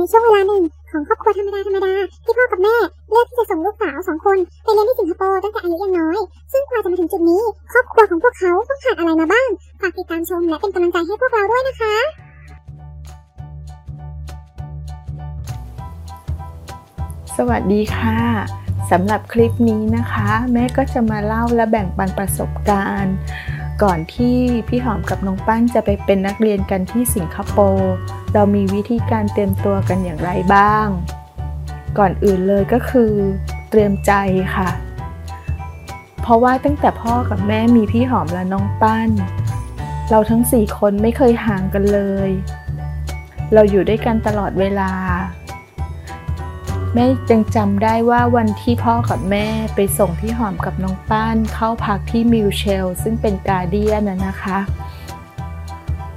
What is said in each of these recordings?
ในช่วงเวลาหนึ่งของครอบครัวธรรมดาธรรมดาที่พ่อกับแม่เลือกที่จะส่งลูกสาวสองคนไปเรียนที่สิงคโปร์ตั้งแต่อายุยังน้อย ซึ่งกว่าจะมาถึงจุดนี้ ครอบครัวของพวกเขาต้องผ่านอะไรมาบ้างฝากติดตามชมและเป็นกำลังใจให้พวกเราด้วยนะคะสวัสดีค่ะสำหรับคลิปนี้นะคะ แม่ก็จะมาเล่าและแบ่งปันประสบการณ์ ก่อนที่พี่หอมกับน้องปั้นจะไปเป็นนักเรียนกันที่สิงคโปร์เรามีวิธีการเตรียมตัวกันอย่างไรบ้าง ก่อนอื่นเลยก็คือเตรียมใจค่ะ เพราะว่าตั้งแต่พ่อกับแม่มีพี่หอมและน้องปั้น เราทั้งสี่คนไม่เคยห่างกันเลย เราอยู่ด้วยกันตลอดเวลา แม่ยังจำได้ว่าวันที่พ่อกับแม่ไปส่งพี่หอมกับน้องป้านเข้าพักที่มิวเชล ซึ่งเป็นการเดียนนะนะคะ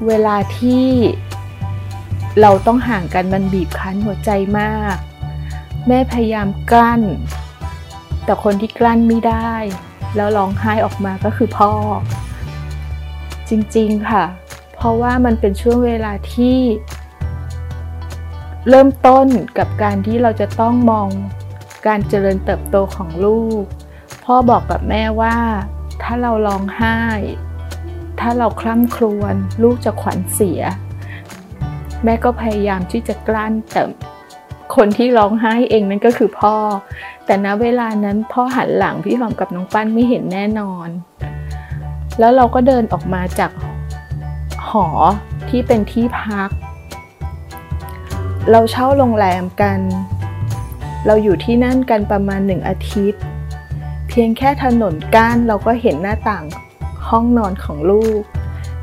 เวลาที่เราต้องห่างกันมันบีบคั้นหัวใจมาก แม่พยายามกลั้น แต่คนที่กลั้นไม่ได้ แล้วร้องไห้ออกมาก็คือพ่อ จริงๆค่ะ เพราะว่ามันเป็นช่วงเวลาที่ เริ่มต้นกับการที่เราจะต้องมองการเจริญเติบโตของลูก พ่อบอกกับแม่ว่า ถ้าเราร้องไห้ ถ้าเราคล่ำครวญลูกจะขวัญเสีย แม่ก็พยายามที่จะกลั้นแต่คนที่ร้องไห้เองนั่นก็คือพ่อ แต่ณเวลานั้นพ่อหันหลังพี่หอมกับน้องปั้นไม่เห็นแน่นอน แล้วเราก็เดินออกมาจากหอที่เป็นที่พัก เราเช่าโรงแรมกัน เราอยู่ที่นั่นกันประมาณหนึ่งอาทิตย์ เพียงแค่ถนนก้านเราก็เห็นหน้าต่างห้องนอนของลูก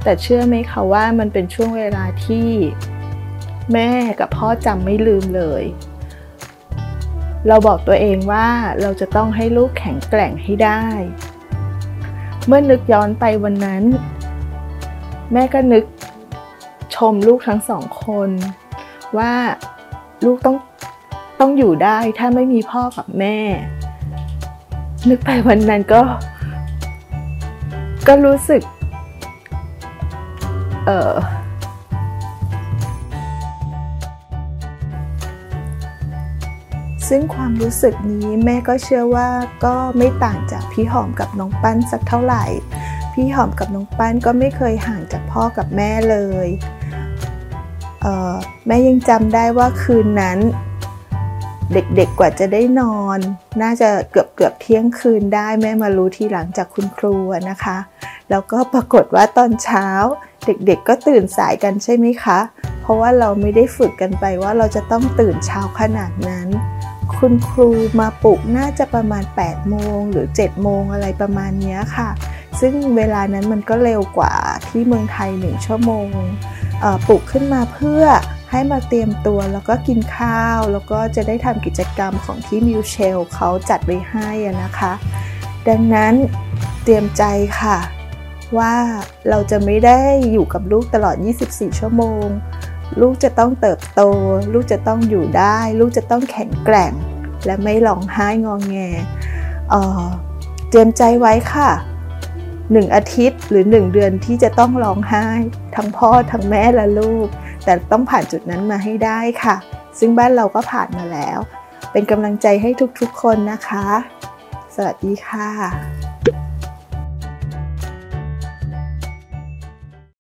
แต่เชื่อไหมคะว่ามันเป็นช่วงเวลาที่แม่กับพ่อจำไม่ลืมเลย เราบอกตัวเองว่าเราจะต้องให้ลูกแข็งแกร่งให้ได้ เมื่อนึกย้อนไปวันนั้น แม่ก็นึกชมลูกทั้งสองคน ว่าลูกต้องต้องอยู่ได้ถ้าไม่มีพ่อกับแม่ นึกไปวันนั้นก็ ก็รู้สึก เออซึ่งความรู้สึกนี้แม่ก็เชื่อว่าก็ไม่ต่างจากพี่หอมกับน้องปั้นสักเท่าไหร่ พี่หอมกับน้องปั้นก็ไม่เคยห่างจากพ่อกับแม่เลย แม่ยังจำได้ว่าคืนนั้น เด็กๆกว่าจะได้นอน น่าจะเกือบเกือบเที่ยงคืนได้แม่มารู้ทีหลังจากคุณครูนะคะ แล้วก็ปรากฏว่าตอนเช้า เด็กๆก็ตื่นสายกันใช่ไหมคะ เพราะว่าเราไม่ได้ฝึกกันไปว่าเราจะต้องตื่นเช้าขนาดนั้น คุณครูมาปลุกน่าจะประมาณ 8 โมงหรือ 7 โมงอะไรประมาณนี้ค่ะ ซึ่งเวลานั้นมันก็เร็วกว่าที่เมืองไทย 1 ชั่วโมง ปลุกขึ้นมาเพื่อให้มาเตรียมตัวแล้วก็กินข้าว แล้วก็จะได้ทำกิจกรรมของที่มิวเชลเขาจัดไว้ให้นะคะ ดังนั้นเตรียมใจค่ะ ว่าเราจะไม่ได้อยู่กับลูกตลอด 24 ชั่วโมง ลูกจะต้องเติบโต ลูกจะต้องอยู่ได้ ลูกจะต้องแข็งแกร่ง และไม่ร้องไห้งองแงเเตรียมใจไว้ค่ะ หนึ่งอาทิตย์หรือหนึ่งเดือนที่จะต้องร้องไห้ ทั้งพ่อทั้งแม่และลูก แต่ต้องผ่านจุดนั้นมาให้ได้ค่ะ ซึ่งบ้านเราก็ผ่านมาแล้ว เป็นกำลังใจให้ทุกๆคนนะคะ สวัสดีค่ะ